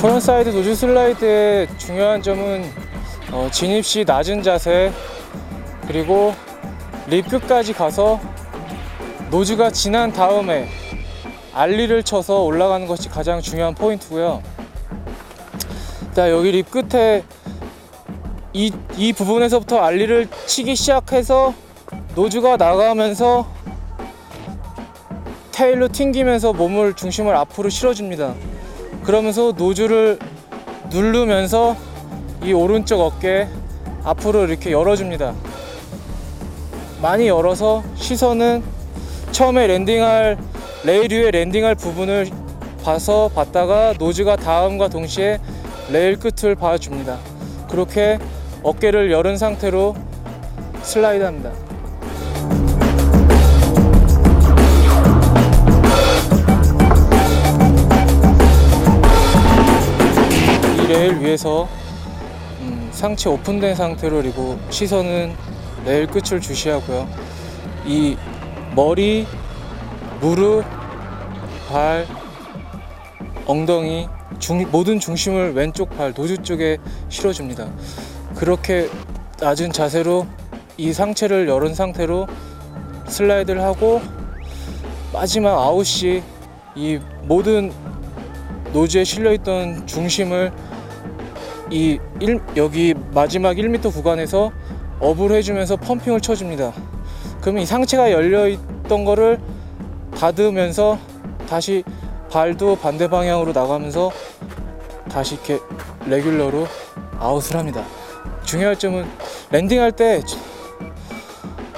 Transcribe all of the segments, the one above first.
frontside nose slide의 중요한 점은 어, 진입 시 낮은 자세 그리고 lip 끝까지 가서 nose가 지난 다음에 ollie를 쳐서 올라가는 것이 가장 중요한 포인트고요. 자 여기 lip 끝에 이, 이 부분에서부터 ollie를 치기 시작해서 nose가 나가면서 tail로 튕기면서 몸을 중심을 앞으로 실어줍니다. 그러면서 nose를 누르면서 이 오른쪽 어깨 앞으로 이렇게 열어줍니다. 많이 열어서 시선은 처음에 landing할 레일 위에 landing할 부분을 봐서 봤다가 nose가 닿음과 동시에 레일 끝을 봐줍니다. 그렇게 어깨를 열은 상태로 슬라이드 합니다. 레일 위에서 음, 상체 오픈된 상태로 그리고 시선은 레일 끝을 주시하고요. 이 머리, 무릎, 발, 엉덩이 중, 모든 중심을 왼쪽 발 nose 쪽에 실어줍니다. 그렇게 낮은 자세로 이 상체를 열은 상태로 슬라이드를 하고 마지막 아웃이 이 모든 노즈에 실려있던 중심을 이 일- 여기 마지막 1m 구간에서 업을 해주면서 펌핑을 쳐줍니다. 그러면 이 상체가 열려있던 거를 닫으면서 다시 발도 반대 방향으로 나가면서 다시 이렇게 레귤러로 아웃을 합니다. 중요할 점은 랜딩할 때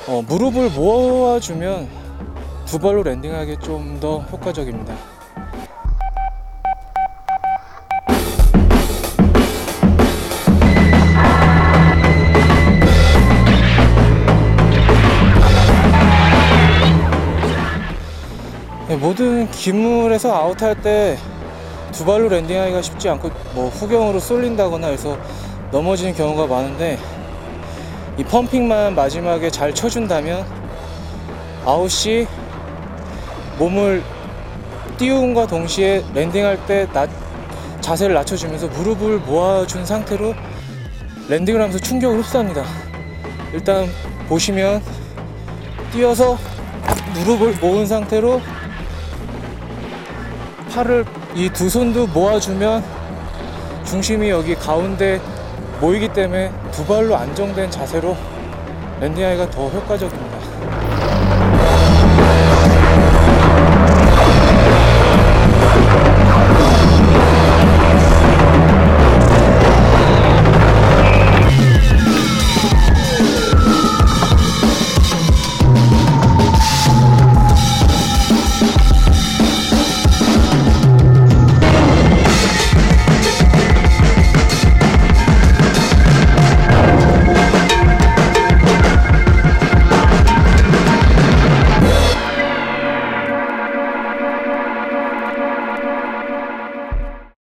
어, 무릎을 모아주면 두 발로 랜딩하기 좀 더 효과적입니다. 모든 기물에서 아웃할 때 두 발로 landing하기가 쉽지 않고 뭐 후경으로 쏠린다거나 해서 넘어지는 경우가 많은데 이 pumping만 마지막에 잘 쳐준다면 아웃이 몸을 띄움과 동시에 landing할 때 낮- 자세를 낮춰주면서 무릎을 모아준 상태로 landing을 하면서 충격을 흡수합니다. 일단 보시면 뛰어서 무릎을 모은 상태로 팔을 이 두 손도 모아주면 중심이 여기 가운데 모이기 때문에 두 발로 안정된 자세로 랜딩하기가 더 효과적입니다.